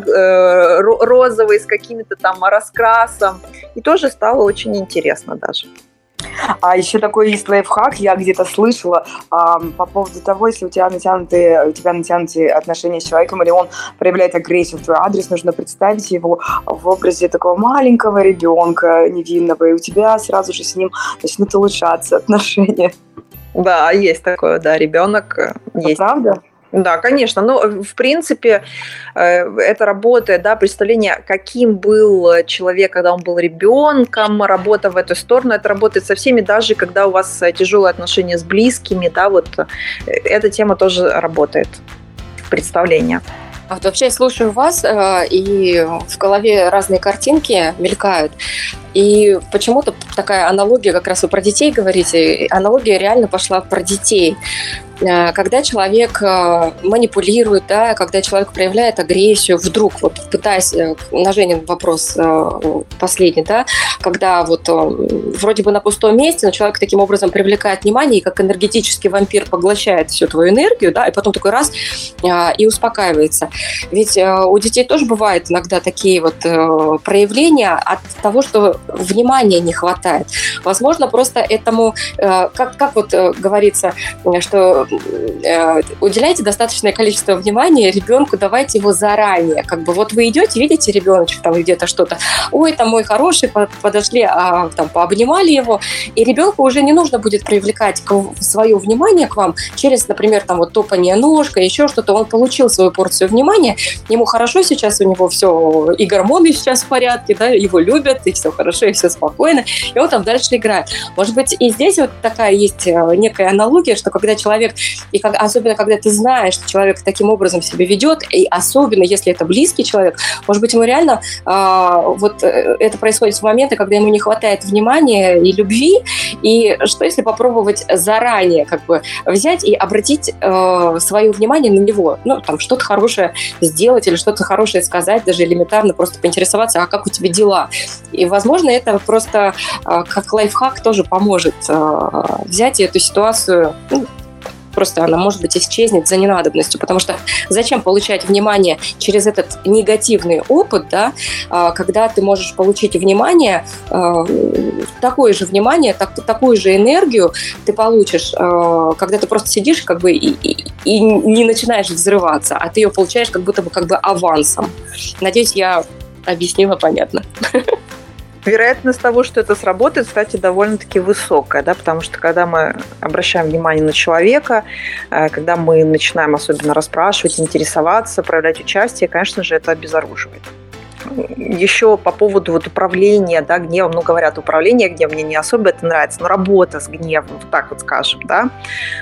[SPEAKER 8] розовый с какими-то там раскрасом. И тоже стало очень интересно даже.
[SPEAKER 1] А еще такой есть лайфхак, я где-то слышала а, по поводу того, если у тебя натянутые, у тебя натянутые отношения с человеком, или он проявляет агрессию в твой адрес, нужно представить его в образе такого маленького ребенка невинного, и у тебя сразу же с ним начнут улучшаться отношения.
[SPEAKER 8] Да, есть такое, да, ребенок э, есть.
[SPEAKER 1] Правда?
[SPEAKER 8] Да, конечно. Но, э, в принципе, э, это работает, да, представление, каким был человек, когда он был ребенком, работа в эту сторону, это работает со всеми, даже когда у вас тяжелые отношения с близкими, да, вот э, эта тема тоже работает, представление.
[SPEAKER 6] А вот вообще слушаю вас, и в голове разные картинки мелькают. И почему-то такая аналогия, как раз вы про детей говорите, аналогия реально пошла про детей. Э, когда человек э, манипулирует, да, когда человек проявляет агрессию, вдруг, вот пытаясь, э, на Женин вопрос последний, да, когда вот вроде бы на пустом месте, но человек таким образом привлекает внимание и как энергетический вампир поглощает всю твою энергию, да, и потом такой раз и успокаивается. Ведь у детей тоже бывают иногда такие вот проявления от того, что внимания не хватает. Возможно, просто этому, как, как вот говорится, что э, уделяйте достаточное количество внимания ребенку, давайте его заранее. Как бы вот вы идете, видите ребеночек там где-то что-то, ой, там мой хороший, подошли, а, там пообнимали его, и ребенку уже не нужно будет привлекать свое внимание к вам через, например, там вот топание ножкой, еще что-то. Он получил свою порцию внимания, ему хорошо сейчас, у него все, и гормоны сейчас в порядке, да, его любят, и все хорошо, и все спокойно, и он там дальше играет. Может быть, и здесь вот такая есть э, некая аналогия, что когда человек и как, особенно, когда ты знаешь, что человек таким образом себя ведет, и особенно, если это близкий человек, может быть, ему реально э, вот это происходит в моменты, когда ему не хватает внимания и любви, и что если попробовать заранее как бы взять и обратить э, свое внимание на него, ну, там, что-то хорошее сделать или что-то хорошее сказать, даже элементарно просто поинтересоваться, а как у тебя дела? И, возможно, это просто э, как лайфхак тоже поможет э, взять эту ситуацию ну, просто она, может быть, исчезнет за ненадобностью, потому что зачем получать внимание через этот негативный опыт, да, а, когда ты можешь получить внимание, а, такое же внимание, так, такую же энергию ты получишь, а, когда ты просто сидишь как бы и, и, и не начинаешь взрываться, а ты ее получаешь как будто бы как бы авансом. Надеюсь, я объяснила понятно.
[SPEAKER 8] Вероятность того, что это сработает, кстати, довольно-таки высокая, да, потому что когда мы обращаем внимание на человека, э, когда мы начинаем особенно расспрашивать, интересоваться, проявлять участие, конечно же, это обезоруживает. Еще по поводу вот управления да, гневом, ну, говорят, управление гневом, мне не особо это нравится, но работа с гневом, вот так вот скажем, да,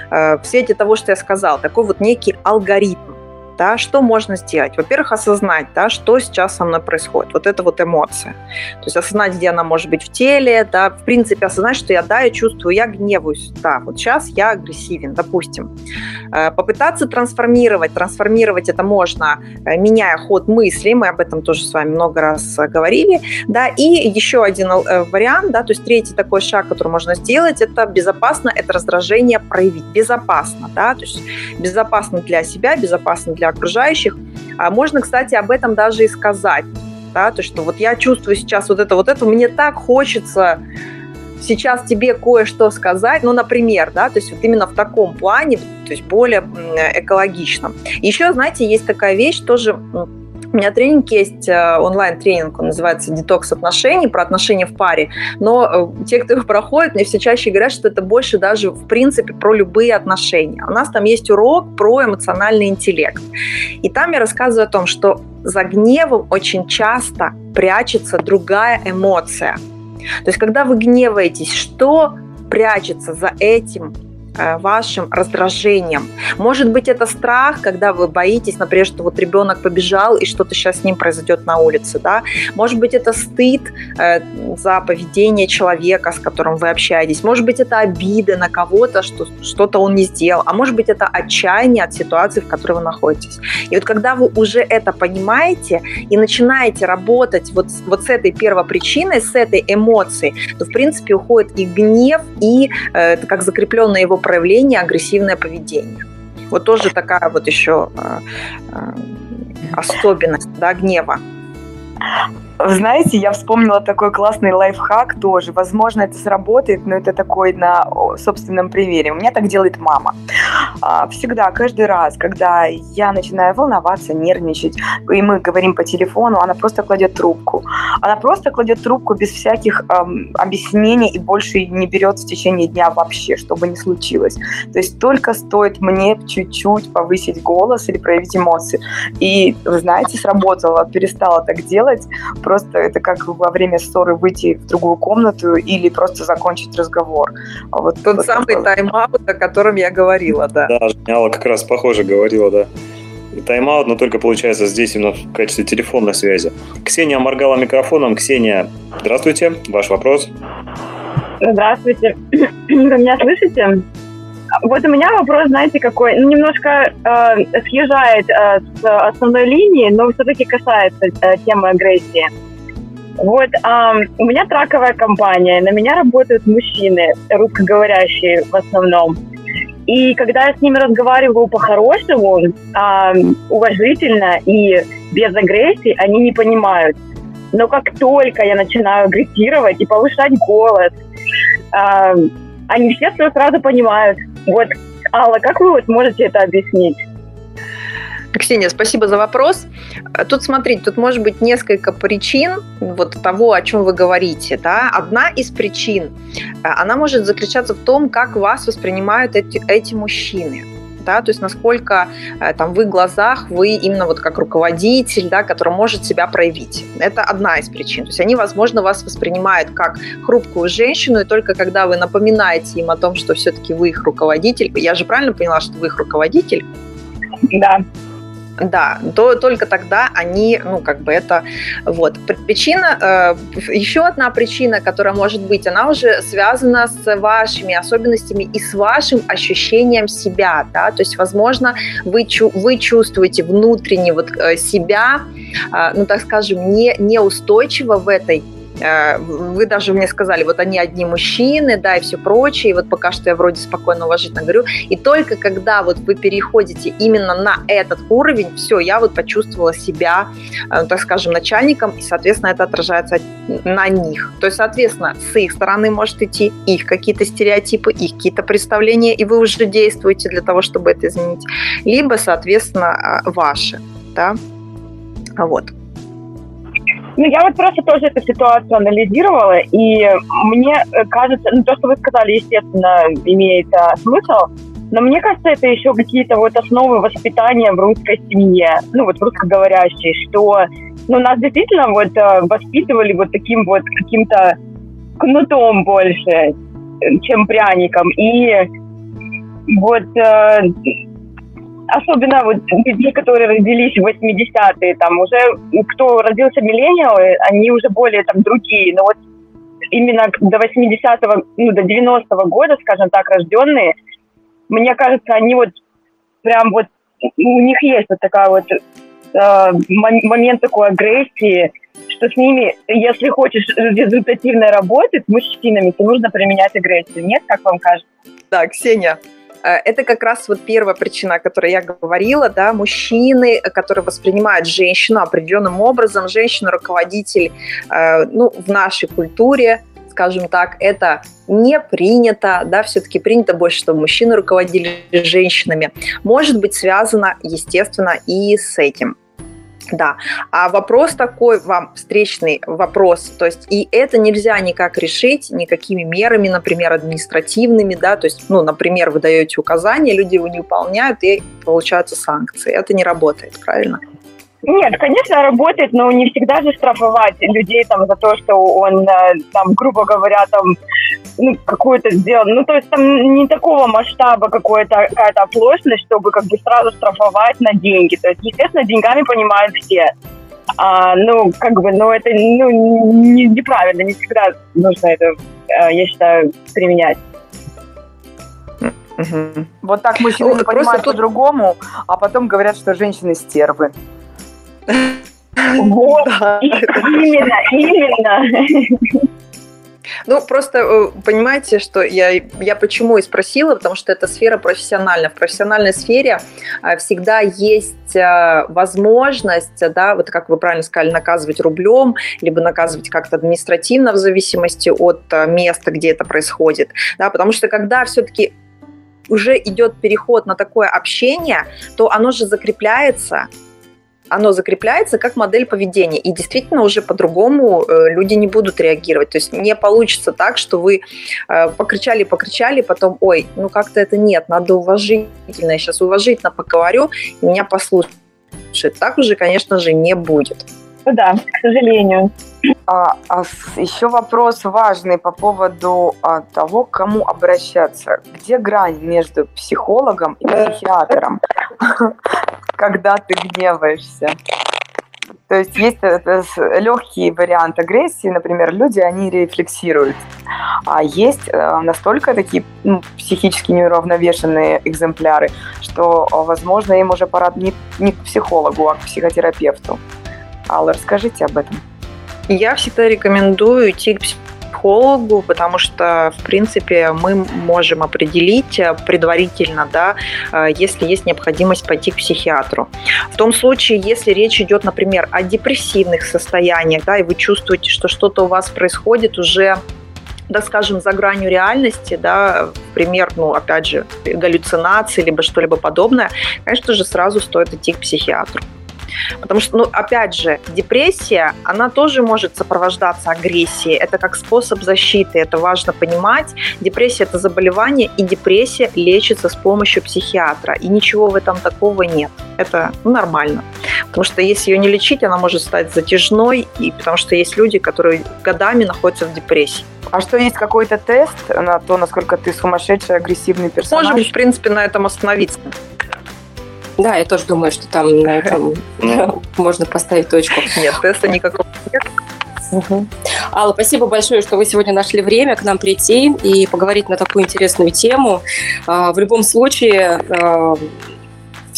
[SPEAKER 8] э, в свете того, что я сказала, такой вот некий алгоритм, да, что можно сделать? Во-первых, осознать, да, что сейчас со мной происходит. Вот это вот эмоция. То есть осознать, где она может быть в теле, да, в принципе, осознать, что я, да, я чувствую, я гневаюсь, да, вот сейчас я агрессивен, допустим. Э, попытаться трансформировать, трансформировать это можно, э, меняя ход мысли, мы об этом тоже с вами много раз э, говорили, да, и еще один вариант, да, то есть третий такой шаг, который можно сделать, это безопасно, это раздражение проявить, безопасно, да, то есть безопасно для себя, безопасно для для окружающих. А можно, кстати, об этом даже и сказать. Да, то, что вот я чувствую сейчас вот это, вот это, мне так хочется сейчас тебе кое-что сказать, ну, например, да, то есть вот именно в таком плане, то есть более экологичном. Еще, знаете, есть такая вещь тоже, у меня тренинг есть, э, онлайн-тренинг, он называется «Детокс отношений», про отношения в паре. Но э, те, кто их проходит, мне все чаще говорят, что это больше даже, в принципе, про любые отношения. У нас там есть урок про эмоциональный интеллект. И там я рассказываю о том, что за гневом очень часто прячется другая эмоция. То есть, когда вы гневаетесь, что прячется за этим вашим раздражением. Может быть, это страх, когда вы боитесь, например, что вот ребенок побежал и что-то сейчас с ним произойдет на улице, да. Может быть, это стыд э, за поведение человека, с которым вы общаетесь. Может быть, это обида на кого-то, что что-то он не сделал. А может быть, это отчаяние от ситуации, в которой вы находитесь. И вот когда вы уже это понимаете и начинаете работать вот, вот с этой первопричиной, с этой эмоцией, то, в принципе, уходит и гнев, и э, как закрепленное его проявление агрессивное поведение. Вот тоже такая вот еще э, э, особенность да, гнева.
[SPEAKER 1] Знаете, я вспомнила такой классный лайфхак тоже. Возможно, это сработает, но это такой на собственном примере. У меня так делает мама. А, всегда, каждый раз, когда я начинаю волноваться, нервничать, и мы говорим по телефону, она просто кладет трубку. Она просто кладет трубку без всяких эм, объяснений и больше не берет в течение дня вообще, что бы ни случилось. То есть только стоит мне чуть-чуть повысить голос или проявить эмоции. И, вы знаете, сработало, перестала так делать Просто это как во время ссоры выйти в другую комнату или просто закончить разговор.
[SPEAKER 8] А вот тот вот самый такой... тайм-аут, о котором я говорила, да.
[SPEAKER 7] Да, Алла как раз похоже говорила, да. Тайм-аут, но только получается здесь именно в качестве телефонной связи. Ксения моргала микрофоном. Ксения, здравствуйте, ваш вопрос.
[SPEAKER 2] Здравствуйте. Вы меня слышите? Вот у меня вопрос, знаете, какой, ну, немножко э, съезжает э, с основной линии, но все-таки касается э, темы агрессии. Вот э, у меня траковая компания, на меня работают мужчины, русскоговорящие в основном. И когда я с ними разговариваю по-хорошему, э, уважительно и без агрессии, они не понимают. Но как только я начинаю агрессировать и повышать голос, э, они все сразу понимают, вот, Алла, как вы вот можете это объяснить?
[SPEAKER 8] Ксения, спасибо за вопрос. Тут, смотрите, тут может быть несколько причин вот того, о чем вы говорите. Да? Одна из причин, э, она может заключаться в том, как вас воспринимают эти, эти мужчины да, то есть насколько э, там в их глазах вы именно вот как руководитель, да, который может себя проявить. Это одна из причин. То есть они, возможно, вас воспринимают как хрупкую женщину, и только когда вы напоминаете им о том, что все-таки вы их руководитель, я же правильно поняла, что вы их руководитель?
[SPEAKER 2] Да.
[SPEAKER 8] Да, то только тогда они, ну, как бы это, вот. Причина, э, еще одна причина, которая может быть, она уже связана с вашими особенностями и с вашим ощущением себя, да, то есть, возможно, вы, вы чувствуете внутренне вот э, себя, э, ну, так скажем, не, неустойчиво в этой вы даже мне сказали, вот они одни мужчины, да, и все прочее, и вот пока что я вроде спокойно, уважительно говорю, и только когда вот вы переходите именно на этот уровень, все, я вот почувствовала себя, э, так скажем, начальником, и, соответственно, это отражается на них. То есть, соответственно, с их стороны может идти их какие-то стереотипы, их какие-то представления, и вы уже действуете для того, чтобы это изменить, либо, соответственно, э, ваши, да, вот.
[SPEAKER 2] Ну, я вот просто тоже эту ситуацию анализировала, и мне кажется, ну, то, что вы сказали, естественно, имеет а, смысл, но мне кажется, это еще какие-то вот основы воспитания в русской семье, ну, вот в русскоговорящей, что, ну, нас действительно вот а, воспитывали вот таким вот каким-то кнутом больше, чем пряником, и вот а, особенно вот людей, которые родились в 80-е, там уже, кто родился миллениалы, они уже более там другие, но вот именно до 80-го, ну, до 90-го года, скажем так, рожденные, мне кажется, они вот прям вот, у них есть вот такая вот э, момент такой агрессии, что с ними, если хочешь результативной работы с мужчинами, то нужно применять агрессию. Нет, как вам кажется?
[SPEAKER 8] Да, Ксения, это как раз вот первая причина, о которой я говорила, да, мужчины, которые воспринимают женщину определенным образом, женщину-руководитель, э, ну, в нашей культуре, скажем так, это не принято, да, все-таки принято больше, чтобы мужчины руководили женщинами. Может быть связано, естественно, и с этим. Да, а вопрос такой вам, встречный вопрос, то есть и это нельзя никак решить никакими мерами, например, административными, да, то есть, ну, например, вы даете указания, люди его не выполняют, и получаются санкции. Это не работает, правильно?
[SPEAKER 2] Нет, конечно, работает, но не всегда же штрафовать людей там за то, что он э, там, грубо говоря, там ну, какую-то сделал. Ну, то есть там не такого масштаба какой-то какая-то оплошность, чтобы как бы сразу штрафовать на деньги. То есть, естественно, деньгами понимают все. А, ну, как бы, ну, это ну, не, неправильно, не всегда нужно это, э, я считаю, применять.
[SPEAKER 1] Угу. Вот так мужчины ну, понимают тут... по-другому, а потом говорят, что женщины стервы.
[SPEAKER 2] Вот, именно, именно.
[SPEAKER 8] Ну, просто э, понимаете, что я, я почему и спросила, потому что это сфера профессиональная. В профессиональной сфере э, всегда есть э, возможность, да, вот как вы правильно сказали, наказывать рублем, либо наказывать как-то административно в зависимости от места, где это происходит. Да, потому что когда все-таки уже идет переход на такое общение, то оно же закрепляется оно закрепляется как модель поведения. И действительно уже по-другому э, люди не будут реагировать. То есть не получится так, что вы э, покричали, покричали, потом, ой, ну как-то это нет, надо уважительно. Я сейчас уважительно поговорю, и меня послушают. Так уже, конечно же, не будет.
[SPEAKER 2] Да, к сожалению.
[SPEAKER 1] А, а еще вопрос важный по поводу а, того, к кому обращаться. Где грань между психологом и психиатром, когда ты гневаешься? То есть есть легкий вариант агрессии, например, люди, они рефлексируют. А есть э, настолько такие ну, психически неуравновешенные экземпляры, что, возможно, им уже пора не, не к психологу, а к психотерапевту. Алла, расскажите об этом.
[SPEAKER 8] Я всегда рекомендую идти к психологу, потому что, в принципе, мы можем определить предварительно, да, э, если есть необходимость пойти к психиатру. В том случае, если речь идет, например, о депрессивных состояниях, да, и вы чувствуете, что что-то у вас происходит уже да, скажем, за гранью реальности, да, пример, ну, опять же, галлюцинации, либо что-либо подобное, конечно же, сразу стоит идти к психиатру. Потому что, ну, опять же, депрессия, она тоже может сопровождаться агрессией. Это как способ защиты, это важно понимать. Депрессия – это заболевание, и депрессия лечится с помощью психиатра. И ничего в этом такого нет. Это ну, нормально. Потому что если ее не лечить, она может стать затяжной, и потому что есть люди, которые годами находятся в депрессии.
[SPEAKER 1] А что, есть какой-то тест на то, насколько ты сумасшедший, агрессивный персонаж?
[SPEAKER 8] Можем, в принципе, на этом остановиться.
[SPEAKER 6] Да, я тоже думаю, что там на этом можно поставить точку.
[SPEAKER 8] Нет, теста никакого нет.
[SPEAKER 6] Угу. Алла, спасибо большое, что вы сегодня нашли время к нам прийти и поговорить на такую интересную тему. А, в любом случае, а,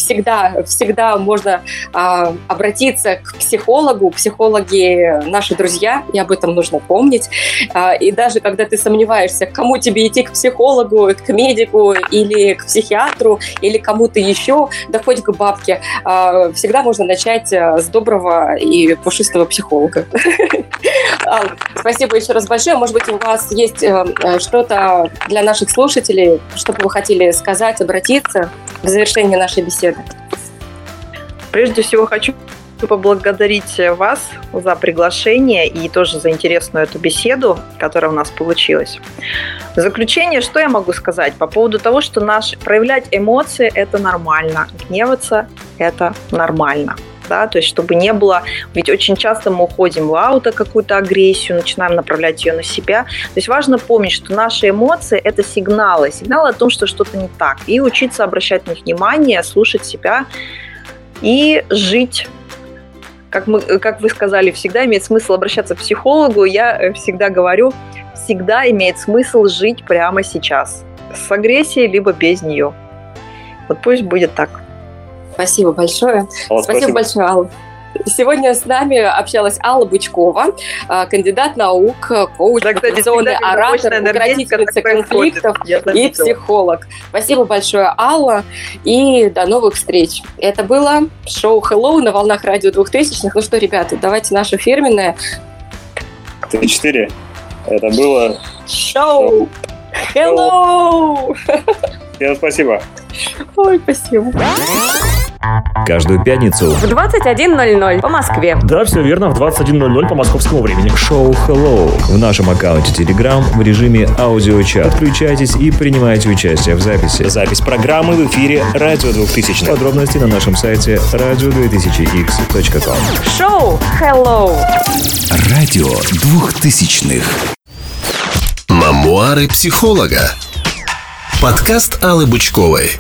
[SPEAKER 6] всегда, всегда можно а, обратиться к психологу. Психологи наши друзья, и об этом нужно помнить. А, и даже когда ты сомневаешься, кому тебе идти, к психологу, к медику или к психиатру, или кому-то еще, да хоть к бабке, а, всегда можно начать с доброго и пушистого психолога. Спасибо еще раз большое. Может быть, у вас есть э, э, что-то для наших слушателей, что бы вы хотели сказать, обратиться в завершении нашей беседы?
[SPEAKER 8] Прежде всего хочу поблагодарить вас за приглашение и тоже за интересную эту беседу, которая у нас получилась. В заключение, что я могу сказать по поводу того, что наш проявлять эмоции – это нормально, гневаться – это нормально да, то есть чтобы не было, ведь очень часто мы уходим в ауто какую-то агрессию, начинаем направлять ее на себя. То есть важно помнить, что наши эмоции – это сигналы, сигналы о том, что что-то не так, и учиться обращать на них внимание, слушать себя и жить как, мы, как вы сказали, всегда имеет смысл обращаться к психологу. Я э, всегда говорю, всегда имеет смысл жить прямо сейчас. С агрессией, либо без нее. Вот пусть будет так.
[SPEAKER 6] Спасибо большое.
[SPEAKER 7] Алла,
[SPEAKER 6] спасибо,
[SPEAKER 7] спасибо.
[SPEAKER 6] большое, Алла. Сегодня с нами общалась Алла Бычкова, а, кандидат наук, коуч,
[SPEAKER 8] Да, кстати,
[SPEAKER 6] мотивационный оратор, укротительница конфликтов и психолог. Спасибо большое, Алла, и до новых встреч. Это было шоу Hello на волнах радио 2000 Ну что, ребята, давайте наше фирменное
[SPEAKER 7] Три-четыре. Это было...
[SPEAKER 6] шоу Hello!
[SPEAKER 7] Всем спасибо.
[SPEAKER 6] Ой, спасибо.
[SPEAKER 5] Каждую пятницу
[SPEAKER 1] В 21.00 по Москве.
[SPEAKER 9] Да, все верно, в 21.00 по московскому времени.
[SPEAKER 5] шоу Hello в нашем аккаунте Telegram в режиме аудиочат. Подключайтесь и принимайте участие в записи.
[SPEAKER 9] Запись программы в эфире «Радио 2000».
[SPEAKER 5] Подробности на нашем сайте radio2000x.com.
[SPEAKER 1] Шоу Hello.
[SPEAKER 4] Радио двухтысячных. Мамуары психолога. Подкаст Аллы Бычковой.